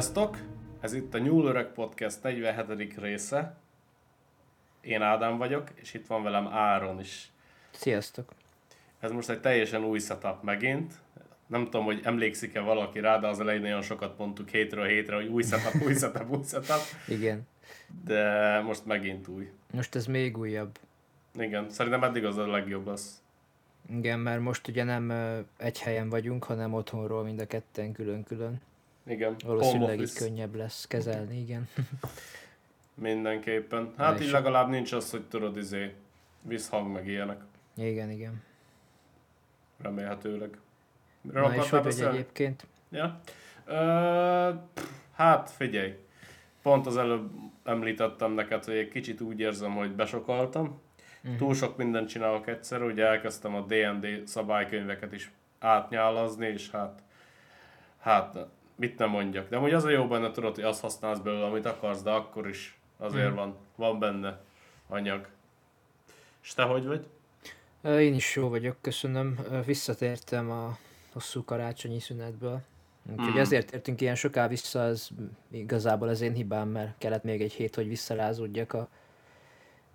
Sziasztok! Ez itt a Nyúlöreg Podcast 47. része. Én Ádám vagyok, és itt van velem Áron is. Sziasztok! Ez most egy teljesen új setup megint. Nem tudom, hogy emlékszik-e valaki rá, de az elején nagyon sokat mondtuk hétről hétre, hogy új setup, új setup, új setup. Igen. De most megint új. Most ez még újabb. Igen, szerintem eddig az a legjobb lesz. Igen, mert most ugye nem egy helyen vagyunk, hanem otthonról mind a ketten külön-külön. Igen, Valószínűleg így könnyebb lesz kezelni, igen. Mindenképpen. Hát így legalább nincs az, hogy tudod, izé, visszhang meg ilyenek. igen, igen. Remélhetőleg. Na és hogy vagy egyébként? Ja. Ö, hát figyelj, pont az előbb említettem neked, hogy egy kicsit úgy érzem, hogy besokaltam. Mhm. Túl sok mindent csinálok egyszer, ugye elkezdtem a D&D szabálykönyveket is átnyálazni, és hát, hát mit nem mondjak. De hogy az a jó benne, tudod, hogy azt használsz belőle, amit akarsz, de akkor is azért Mhm. van, van benne anyag. És te hogy vagy? Én is jó vagyok, köszönöm. Visszatértem a hosszú karácsonyi szünetből. Úgyhogy Mhm. ezért értünk ilyen soká vissza, ez igazából az én hibám, mert kellett még egy hét, hogy visszarázódjak a,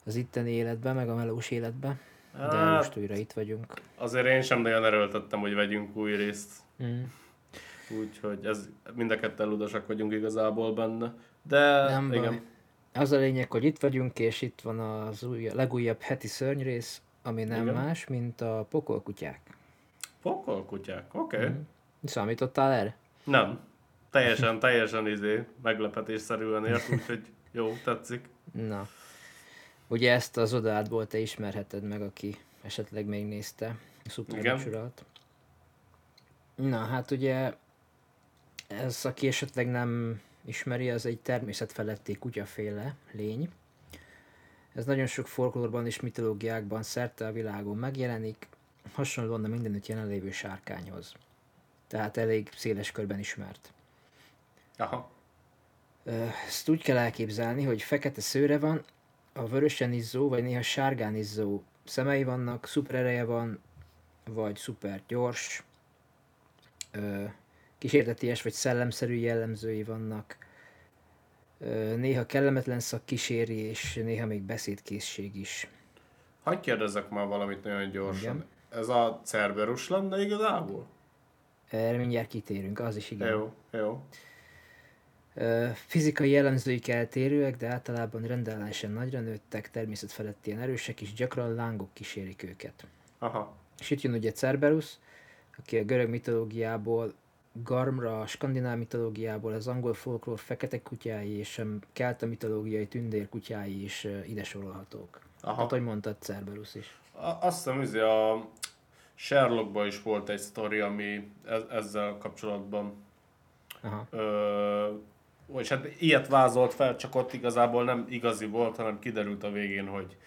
az itteni életbe, meg a melós életbe. De Hát, most újra itt vagyunk. azért én sem nagyon erőltettem, hogy vegyünk új részt. Mm. Úgyhogy ez mind a ketten ludasak vagyunk igazából benne. De Nem igen. baj. Az a lényeg, hogy itt vagyunk, és itt van az új, legújabb heti szörnyrész, ami nem Igen. más, mint a pokolkutyák. Pokolkutyák, oké. Okay. Mhm. Számítottál erre? Nem. Teljesen, teljesen izé, meglepetésszerűen ért, úgyhogy jó, tetszik. Na. Ugye ezt az odádból te ismerheted meg, aki esetleg még nézte a Supernatural-t. Na, hát ugye ez, aki esetleg nem ismeri, az egy természetfeletti kutyaféle lény. Ez nagyon sok folklórban és mitológiákban szerte a világon megjelenik, hasonlóan a mindenütt jelenlévő sárkányhoz. Tehát elég széles körben ismert. Aha. Ezt úgy kell elképzelni, hogy fekete szőre van, a vörösen izzó, vagy néha sárgán izzó szemei vannak, szuper ereje van, vagy szuper gyors, kísérteties vagy szellemszerű jellemzői vannak, néha kellemetlen szak kíséri, és néha még beszédkészség is. Hagyj kérdezzek már valamit nagyon gyorsan. Igen. Ez a Cerberus lenne igazából? Erre mindjárt kitérünk, az is igen. Jó, jó. Fizikai jellemzőik eltérőek, de általában rendellenesen nagyra nőttek, természetfelettien erősek, és gyakran lángok kísérik őket. Aha. És itt jön ugye Cerberus, aki a görög mitológiából, Garmra, a skandináv mitológiából, az angol folklór fekete kutyái és a kelta mitológiai tündér kutyái is ide sorolhatók. Aha. Hát, hogy mondtad, Cerberus is. A, azt hiszem, izé a Sherlockban is volt egy sztori, ami ez, ezzel kapcsolatban Aha. Ö, és hát ilyet vázolt fel, csak ott igazából nem igazi volt, hanem kiderült a végén, hogy,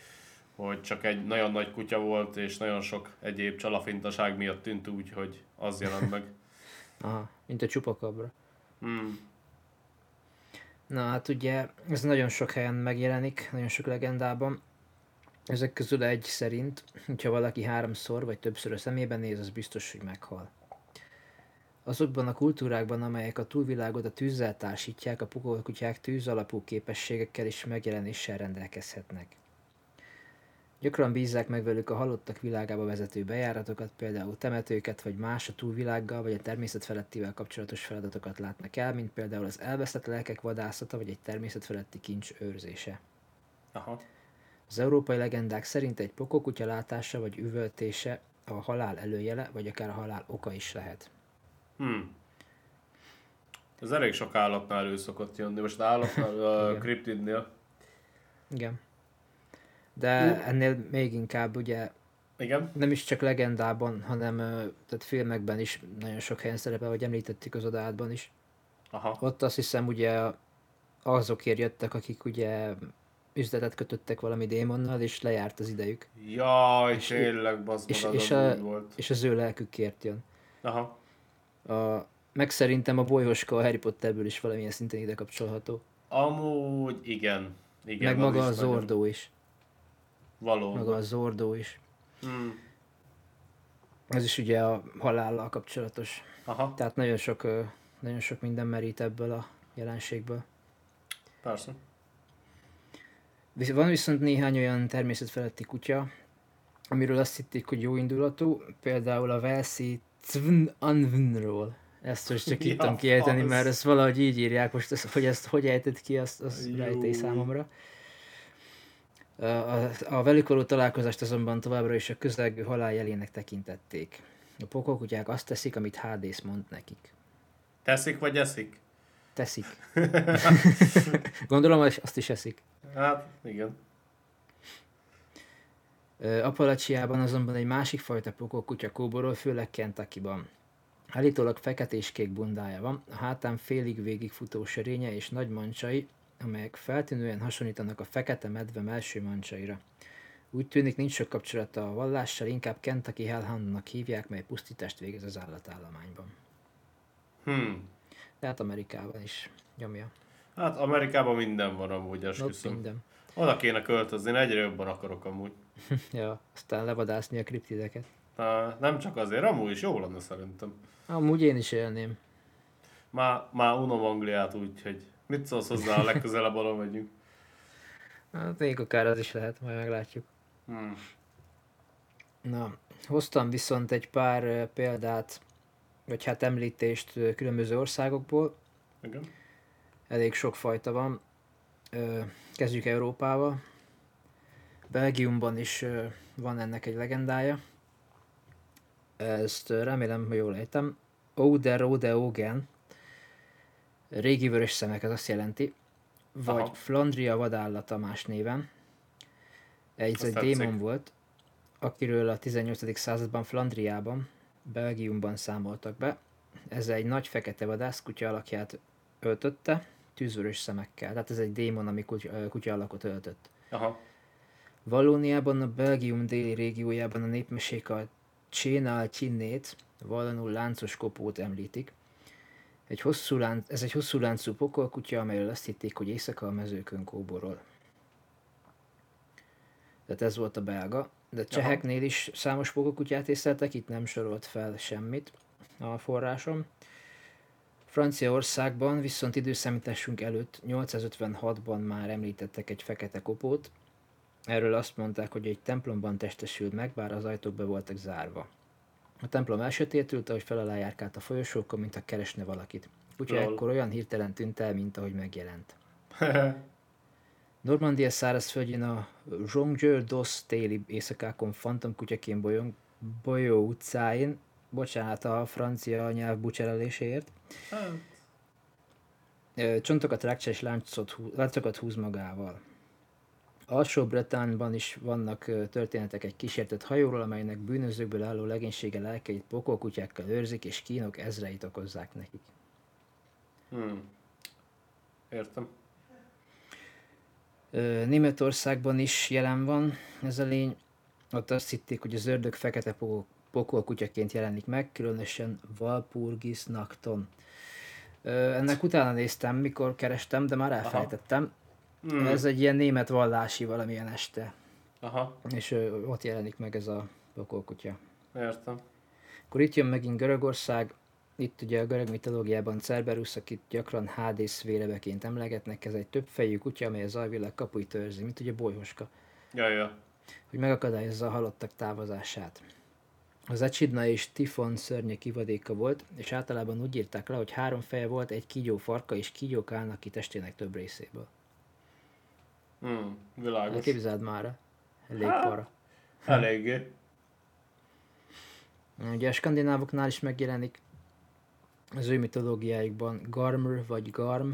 hogy csak egy nagyon nagy kutya volt, és nagyon sok egyéb csalafintaság miatt tűnt úgy, hogy az jelent meg. Aha, mint a csupakabra. Hmm. Na hát ugye ez nagyon sok helyen megjelenik, nagyon sok legendában. Ezek közül egy szerint, hogyha valaki háromszor vagy többször a szemébe néz, az biztos, hogy meghal. Azokban a kultúrákban, amelyek a túlvilágot a tűzzel társítják, a pokolkutyák tűz alapú képességekkel és megjelenéssel rendelkezhetnek. Gyakran bízzák meg velük a halottak világába vezető bejáratokat, például temetőket, vagy más a túlvilággal, vagy a természet felettivel kapcsolatos feladatokat látnak el, mint például az elveszett lelkek vadászata, vagy egy természet feletti kincs őrzése. Aha. Az európai legendák szerint egy pokokutya látása vagy üvöltése a halál előjele, vagy akár a halál oka is lehet. Hmm. Ez elég sok állatnál elő szokott jönni. Most állatnál, a kriptidnél. Igen. De ennél még inkább ugye Igen? nem is csak legendában, hanem tehát filmekben is nagyon sok helyen szerepel, vagy említettük az odádban is. Aha. Ott azt hiszem ugye azokért jöttek, akik ugye üzletet kötöttek valami démonnal, és lejárt az idejük. Jaj, És- tényleg, bazd és- és az a- volt. És az ő lelkükért jön. Aha. A, meg szerintem a bolyhoska a Harry Potterből is valamilyen szinten ide kapcsolható. Amúgy igen. Igen, meg az maga a is nagyon- Zordó is. Valóban. Maga a Zordó is. Hmm. Ez is ugye a halállal kapcsolatos. Aha. Tehát nagyon sok, nagyon sok minden merít ebből a jelenségből. Persze. Van viszont néhány olyan természetfeletti kutya, amiről azt hitték, hogy jó indulatú, például a Velszi Cvn Anvnról. Ezt most csak Ja, itt tudom kiejteni, fasz. mert ezt valahogy így írják, most ezt, hogy ezt hogy ejtett ki, azt, Jó. rejtély számomra. A, a, velük való találkozást azonban továbbra is a közelgő halál jelének tekintették. A pokolkutyák azt teszik, amit Hádész mond nekik. Teszik vagy eszik? Teszik. Gondolom, hogy azt is eszik. Hát, igen. Ö, Appalachiában azonban egy másik fajta pokolkutya kóborol, főleg Kentuckyban. Állítólag feketés-kék bundája van, a hátán félig végig futó sörénye és nagy mancsai, amelyek feltűnően hasonlítanak a fekete medve melső mancsaira. Úgy tűnik nincs sok kapcsolata a vallással, inkább Kentucky Hellhoundnak hívják, mely pusztítást végez az állatállományban. Hmm. Tehát Amerikában is nyomja. Hát Amerikában minden van amúgy, esküszöm. minden. Oda kéne költözni, én egyre jobban akarok amúgy. Ja, aztán levadászni a kriptideket. Na, nem csak azért, amúgy is jó lenne szerintem. Amúgy én is élném. Már, már unom Angliát úgy, hogy mit szólsz hozzá, a legközelebb alá megyünk. Hát még akár az is lehet, majd meglátjuk. Hmm. Na, hoztam viszont egy pár példát, vagy hát említést különböző országokból. Igen. Elég sok fajta van. Kezdjük Európával. Belgiumban is van ennek egy legendája. Ezt remélem, hogy jól ejtem. Oude Ogen. Régi vörös szemek, ez azt jelenti. Vagy Aha. Flandria vadállata más néven. Ez Azt egy tetszik. démon volt, akiről a 18. században Flandriában, Belgiumban számoltak be. Ez egy nagy fekete vadászkutya alakját öltötte, tűzvörös szemekkel. Tehát ez egy démon, ami kutya, kutya alakot öltött. Aha. Valóniában a Belgium déli régiójában a népmesék a Csénál Csinnét, vallanul láncos kopót említik. Egy hosszú lánc, ez egy hosszú láncú pokolkutya, amelyről azt hitték, hogy éjszaka a mezőkön kóborol. Tehát ez volt a belga. De cseheknél is számos pokolkutyát észleltek, itt nem sorolt fel semmit a forrásom. Franciaországban viszont időszámításunk előtt 856-ban már említettek egy fekete kopót. Erről azt mondták, hogy egy templomban testesült meg, bár az ajtók be voltak zárva. A templom elsötétült, ahogy fel alá járkált a folyosókon, mint ha keresne valakit. Lol. ekkor olyan hirtelen tűnt el, mint ahogy megjelent. Normandia szárazföldjén a Jongjeur dos téli éjszakákon fantomkutyaként bolyong, Bolyó utcáin, bocsánat a francia nyelv bucserelésért, Hát, csontokat hú, láncokat húz magával. Alsó Bretánban is vannak történetek egy kísértett hajóról, amelynek bűnözőkből álló legénysége lelkeit pokolkutyákkal őrzik, és kínok ezreit okozzák nekik. hmm. Értem. Németországban is jelen van ez a lény. Ott azt hitték, hogy az ördög fekete pokol, pokolkutyaként jelenik meg, különösen Valpurgis Nacton. Ö, ennek utána néztem, mikor kerestem, de már elfelejtettem. Hmm. Ez egy ilyen német vallási valamilyen este, Aha, és ö, ott jelenik meg ez a pokolkutya. értem. Akkor itt jön megint Görögország, itt ugye a görög mitológiában Cerberus, akit gyakran Hádész vérebeként emlegetnek, ez egy többfejű kutya, amely az alvilág kapuit őrzi, mint ugye bolyhoska, Ja, ja. hogy megakadályozza a halottak távozását. Az Echidna és Tifon szörnye kivadéka volt, és általában úgy írták le, hogy három feje volt, egy kígyó farka, és kígyók állnak ki testének több részéből. Hmm. Világos. Hát képzeld már, elég Hát. para. Eléggé. Ugye a skandinávoknál is megjelenik az ő mitológiájukban Garmr vagy Garm,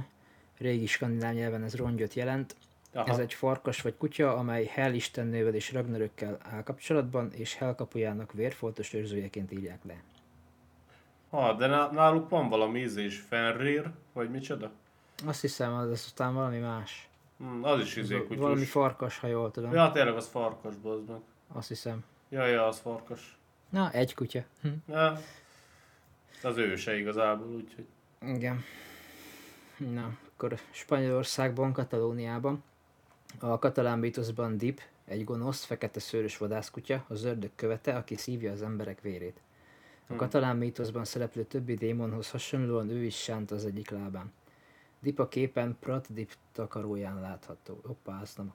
régi skandináv nyelven ez rongyot jelent. Aha. Ez egy farkas vagy kutya, amely Hel istennővel és Ragnarökkel áll kapcsolatban, és Hel kapujának vérfoltos őrzőjeként írják le. Ha, de ná- náluk van valami ízés, Fenrir, vagy micsoda? Azt hiszem, az aztán valami más. Hmm, az is izé Valami kutyus. farkas, ha jól tudom. Ja, tényleg az farkas, bazd meg. Azt hiszem. Ja, ja, az farkas. Na, egy kutya. Hm. Ja. Az őse igazából, úgyhogy. Igen. Na, akkor Spanyolországban, Katalóniában. A katalán mítoszban Dip, egy gonosz, fekete szőrös vadászkutya, az ördög követe, aki szívja az emberek vérét. A Hmm. katalán mítoszban szereplő többi démonhoz hasonlóan ő is sánt az egyik lábán. Dip a képen Prat Dip takaróján látható. Hoppá, ez nem,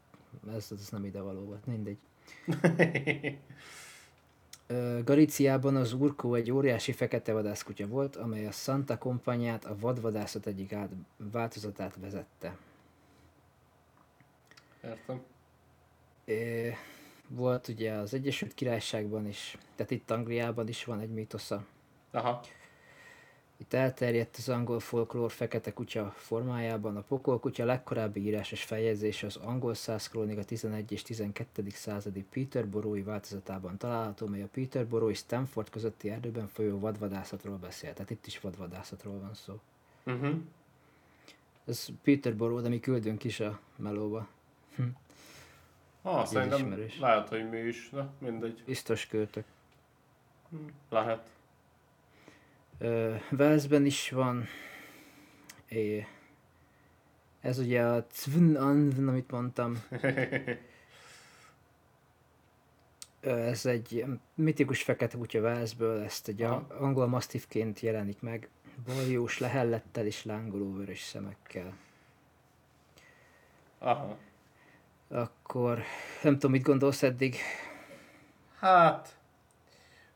ez, ez nem ide való volt, mindegy. Galíciában az Urkó egy óriási fekete vadászkutya volt, amely a Santa kompanyát, a vadvadászat egyik át, változatát vezette. Értem. Ö, volt ugye az Egyesült Királyságban is, tehát itt Angliában is van egy mítosza. Aha. Itt elterjedt az angol folklór fekete kutya formájában. A pokolkutya legkorábbi írásos feljegyzése az angol száz krónika 11 és 12. századi Peterborói változatában található, mely a Peterborough és Stanford közötti erdőben folyó vadvadászatról beszél. Tehát itt is vadvadászatról van szó. Uh-huh. Ez Peterborough, de mi küldünk is a melóba. Ah, szerintem ismerős. lehet, hogy mi is, de mindegy. Biztos költök. Lehet. Walesben is van. É, ez ugye a Cvn Anvn, amit mondtam. Ez egy mitikus fekete kutya Walesből, ezt egy Aha. angol mastiffként jelenik meg. Baljós lehellettel és lángoló vörös szemekkel. Aha. Akkor nem tudom, mit gondolsz eddig. Hát,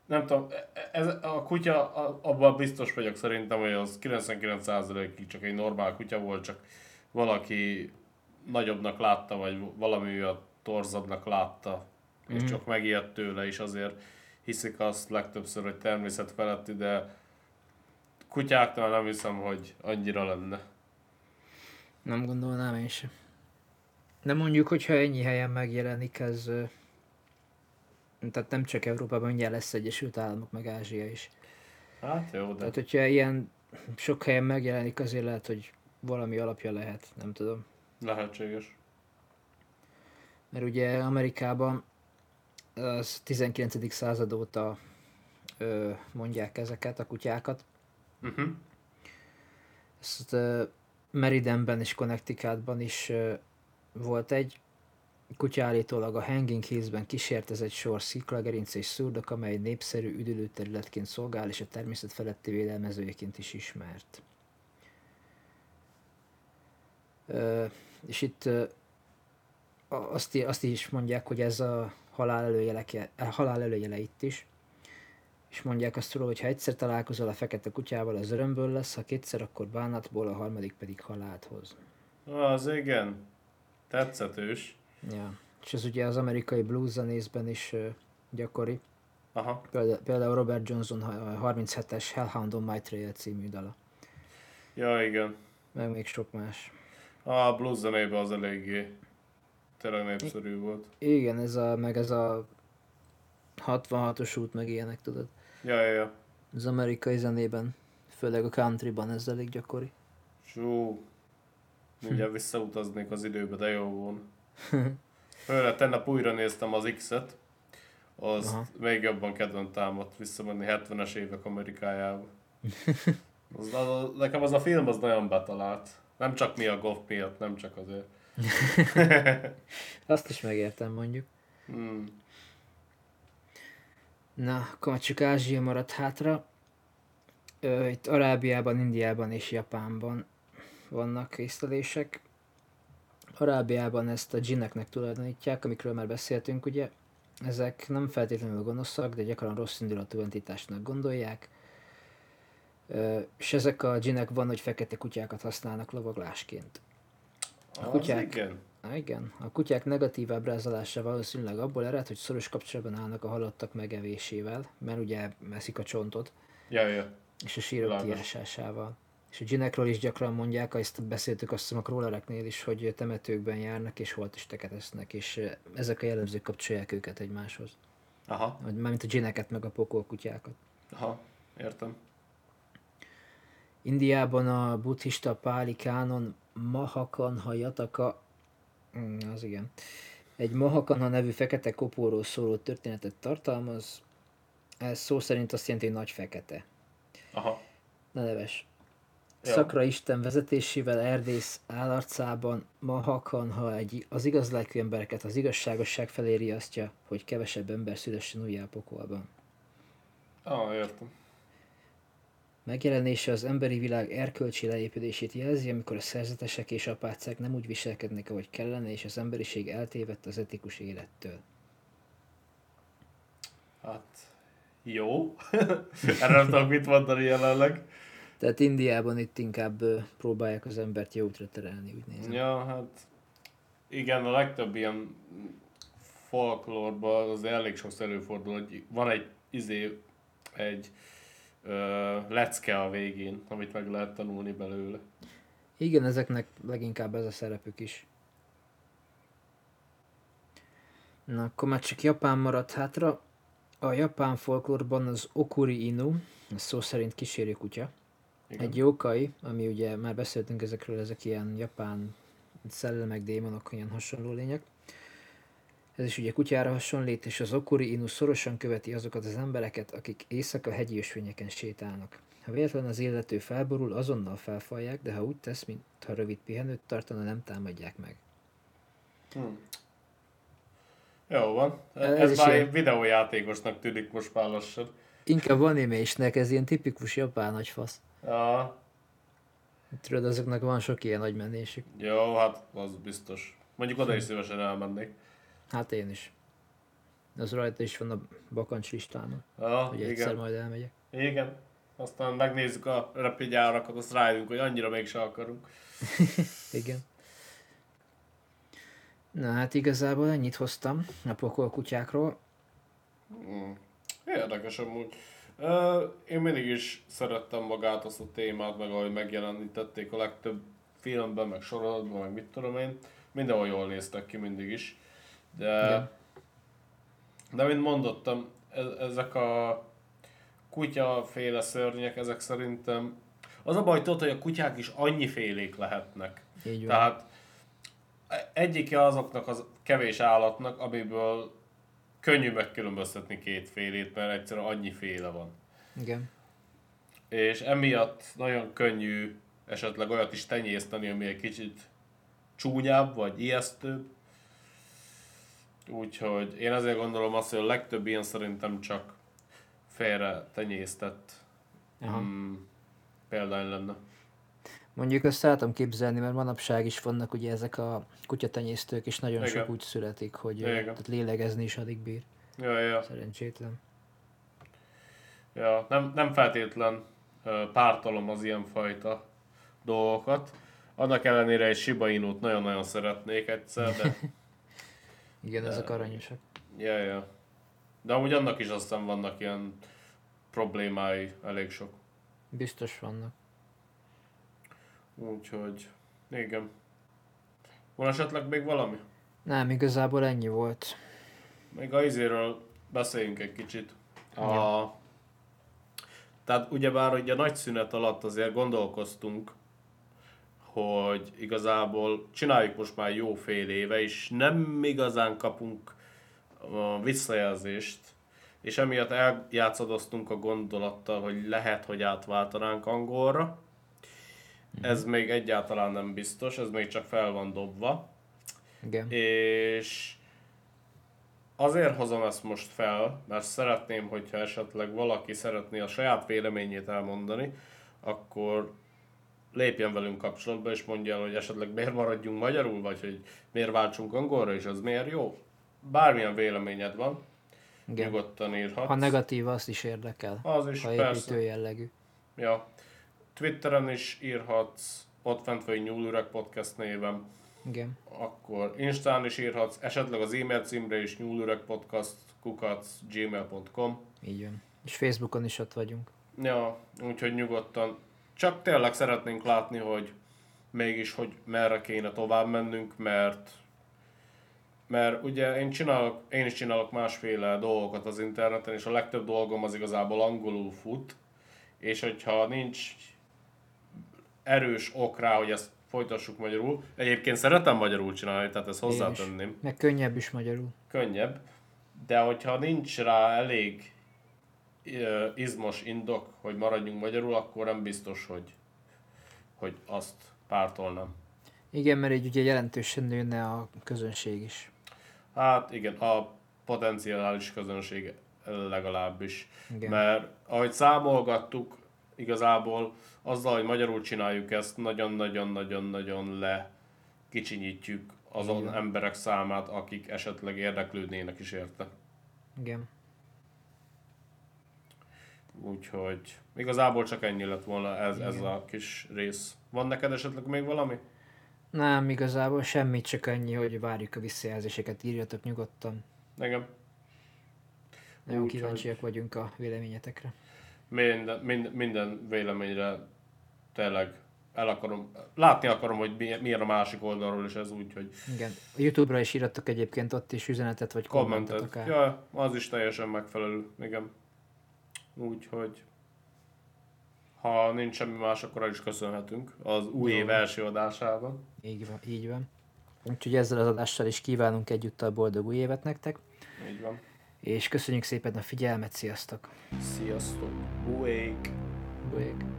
nem tudom, ez, a kutya, a- abban biztos vagyok szerintem, hogy az 99%-ig csak egy normál kutya volt, csak valaki nagyobbnak látta, vagy valami a torzabbnak látta, és Mhm. csak megijedt tőle, és azért hiszik azt legtöbbször, hogy természet feletti, de kutyáknál nem hiszem, hogy annyira lenne. Nem gondolnám én sem. De mondjuk, hogyha ennyi helyen megjelenik, ez... Tehát nem csak Európában, mindjárt lesz Egyesült Államok, meg Ázsia is. Hát jó, de Tehát, hogyha ilyen sok helyen megjelenik, azért lehet, hogy valami alapja lehet, nem tudom. lehetséges. Mert ugye Amerikában az 19. század óta ö, mondják ezeket a kutyákat. Uh-huh. Ezt ö, Meridenben és Connecticutban is ö, volt egy kutya állítólag a Hanging Hillsben kísért ez egy sor sziklagerinc és szurdok, amely népszerű üdülőterületként szolgál, és a természet feletti védelmezőjeként is ismert. Ö, és itt ö, a- azt, azt is mondják, hogy ez a halál előjele, halál előjele itt is. És mondják azt róla, hogy ha egyszer találkozol a fekete kutyával, az örömből lesz, ha kétszer, akkor bánatból, a harmadik pedig halált hoz. Az igen, tetszetős. Ja. És ez ugye az amerikai blues zenészben is gyakori. Aha. Például, Robert Johnson ha- 37-es Hellhound on My Trail című dala. Ja, igen. Meg még sok más. A blues zenében az eléggé tényleg népszerű volt. Igen, ez a, meg ez a 66-os út, meg ilyenek, tudod. Ja, ja, ja. Az amerikai zenében, főleg a countryban ez elég gyakori. Sú. Mindjárt visszautaznék az időbe, de jó volna. Főleg tegnap újra néztem az X-et. Az Aha. még jobban kedvem támadt visszamenni 70-es évek Amerikájába. Az, az, nekem az a film az nagyon betalált. Nem csak mi a golf miatt, nem csak azért. Azt is megértem mondjuk. Hmm. Na, akkor csak Ázsia maradt hátra. Ö, itt Arábiában, Indiában és Japánban vannak észlelések. Arábiában ezt a dzsineknek tulajdonítják, amikről már beszéltünk, ugye. Ezek nem feltétlenül gonoszak, de gyakran rossz indulatú entitásnak gondolják. És ezek a dzsinek van, hogy fekete kutyákat használnak lovaglásként. Az kutyák. igen. Há, igen, a kutyák negatív ábrázolása valószínűleg abból ered, hogy szoros kapcsolatban állnak a halottak megevésével, mert ugye eszik a csontot, Ja, ja. és a sírok kiásásával. És a ginekről is gyakran mondják, ezt beszéltük azt hiszem a królereknél is, hogy temetőkben járnak és holtesteket esznek, és eh, ezek a jellemzők kapcsolják őket egymáshoz. Aha, Mármint a gineket meg a pokolkutyákat. aha, értem. Indiában a buddhista páli kánon Mahakanha Jataka, mm, az igen, egy Mahakanha nevű fekete kopóról szóló történetet tartalmaz. Ez szó szerint azt jelenti, hogy nagy fekete. Aha. Ne neves. Ja. Szakra Isten vezetésével Erdész állarcában Mahakanha egy, az igaz lelkű embereket az igazságosság felé riasztja, hogy kevesebb ember szülessen újjá pokolban. Ah, értem. Megjelenése az emberi világ erkölcsi leépülését jelzi, amikor a szerzetesek és apácák nem úgy viselkednek, ahogy kellene, és az emberiség eltévedt az etikus élettől. Hát, jó. Erre nem tudok mit mondani jelenleg. Tehát Indiában itt inkább próbálják az embert jó útra terelni, úgy nézem. Ja, hát igen, a legtöbb ilyen folklórban az elég sokszor előfordul, hogy van egy izé, egy ö, lecke a végén, amit meg lehet tanulni belőle. Igen, ezeknek leginkább ez a szerepük is. Na, akkor már csak Japán maradt hátra. A japán folklórban az Okuri Inu, szó szerint kísérő kutya, Igen. egy jókai, ami ugye már beszéltünk ezekről, ezek ilyen japán szellemek, démonok, ilyen hasonló lények. Ez is ugye kutyára hasonlít, és az Okuri Inu szorosan követi azokat az embereket, akik éjszaka hegyi ösvényeken sétálnak. Ha véletlen az illető felborul, azonnal felfalják, de ha úgy tesz, mintha rövid pihenőt tartana, nem támadják meg. Hm. Jó van. Ez Ez, már ilyen- ilyen videójátékosnak tűnik most már lassan. Inkább animésnek, ez ilyen tipikus japán nagy fasz. Ja, Tudod, azoknak van sok ilyen nagy menésük. jó, hát az biztos. Mondjuk oda is szívesen elmennék. Hát én is. Az rajta is van a bakancs listámon, Ja, hogy egyszer igen. majd elmegyek. Igen. Aztán megnézzük a repülgyárakat, azt rájövünk, hogy annyira mégse akarunk. Igen. Na hát igazából ennyit hoztam a pokol kutyákról. Mm. Érdekes amúgy. Én mindig is szerettem magát azt a témát, meg ahogy megjelenítették a legtöbb filmben, meg sorozatban, meg mit tudom én. Mindenhol jól néztek ki mindig is. De, Igen. de mint mondottam, e- ezek a kutyaféle szörnyek, ezek szerintem... Az a baj, tudod, hogy a kutyák is annyi félék lehetnek. Így van. Tehát egyike azoknak az kevés állatnak, amiből könnyű megkülönböztetni két félét, mert egyszerűen annyi féle van. Igen. És emiatt nagyon könnyű esetleg olyat is tenyészteni, ami egy kicsit csúnyább, vagy ijesztőbb. Úgyhogy én azért gondolom azt, hogy a legtöbb ilyen szerintem csak félre tenyésztett Aha. mm, példány lenne. Mondjuk ezt el tudom képzelni, mert manapság is vannak ugye ezek a kutyatenyésztők, és nagyon Igen. sok úgy születik, hogy Igen. tehát lélegezni is alig bír. Ja, ja. Szerencsétlen. Ja, nem, nem feltétlen ö, pártolom az ilyenfajta dolgokat. Annak ellenére egy Shiba Inut nagyon-nagyon szeretnék egyszer, de Igen, ezek aranyosak. ja, ja. De amúgy annak is aztán vannak ilyen problémái elég sok. Biztos vannak. Úgyhogy, igen. Van esetleg még valami? Nem, igazából ennyi volt. Még a izéről beszéljünk egy kicsit. A... Tehát ugyebár ugye a nagy szünet alatt azért gondolkoztunk, hogy igazából csináljuk most már jó fél éve, és nem igazán kapunk visszajelzést, és emiatt eljátszadoztunk a gondolattal, hogy lehet, hogy átváltanánk angolra. Ez még egyáltalán nem biztos, ez még csak fel van dobva. Igen. És azért hozom ezt most fel, mert szeretném, hogyha esetleg valaki szeretné a saját véleményét elmondani, akkor lépjen velünk kapcsolatba, és mondja el, hogy esetleg miért maradjunk magyarul, vagy hogy miért váltsunk angolra, és az miért jó. Bármilyen véleményed van, Igen. nyugodtan írhatsz. Ha negatív, azt is érdekel. Az is, Ha persze. jellegű. Ja. Twitteren is írhatsz, ott fent vagy Nyúlüreg Podcast névem, Igen. akkor Instán is írhatsz, esetleg az e-mail címre is nyúlüregpodcast kukac gmail.com Így van. És Facebookon is ott vagyunk. Ja, úgyhogy nyugodtan. Csak tényleg szeretnénk látni, hogy mégis, hogy merre kéne tovább mennünk, mert mert ugye én, csinálok, én is csinálok másféle dolgokat az interneten, és a legtöbb dolgom az igazából angolul fut, és hogyha nincs erős ok rá, hogy ezt folytassuk magyarul, egyébként szeretem magyarul csinálni, tehát ezt hozzátenném, Meg könnyebb is magyarul. könnyebb, de hogyha nincs rá elég izmos indok, hogy maradjunk magyarul, akkor nem biztos, hogy, hogy azt pártolnám. Igen, mert így ugye jelentősen nőne a közönség is. Hát igen, a potenciális közönség legalábbis. Igen. Mert ahogy számolgattuk, igazából azzal, hogy magyarul csináljuk ezt, nagyon-nagyon-nagyon-nagyon le kicsinyítjük azon Igen. emberek számát, akik esetleg érdeklődnének is érte. Igen. Úgyhogy igazából csak ennyi lett volna ez, ez Igen. a kis rész. Van neked esetleg még valami? Nem, igazából semmit, csak annyi, hogy várjuk a visszajelzéseket, írjatok nyugodtan. Engem? Nagyon Úgyhogy- kíváncsiak vagyunk a véleményetekre. Minden, minden, minden véleményre tényleg el akarom, látni akarom, hogy mi- milyen a másik oldalról, és ez úgy, hogy Igen. A Youtube-ra is írjatok egyébként ott is üzenetet, vagy kommentet kommentet. akár. Ja, az is teljesen megfelelő, igen. Úgyhogy ha nincs semmi más, akkor el is köszönhetünk az új Jó. év első adásában. Így van, így van. Úgyhogy ezzel az adással is kívánunk egyúttal boldog új évet nektek, Így van. És köszönjük szépen a figyelmet, sziasztok! Sziasztok! Ég! Bolyék.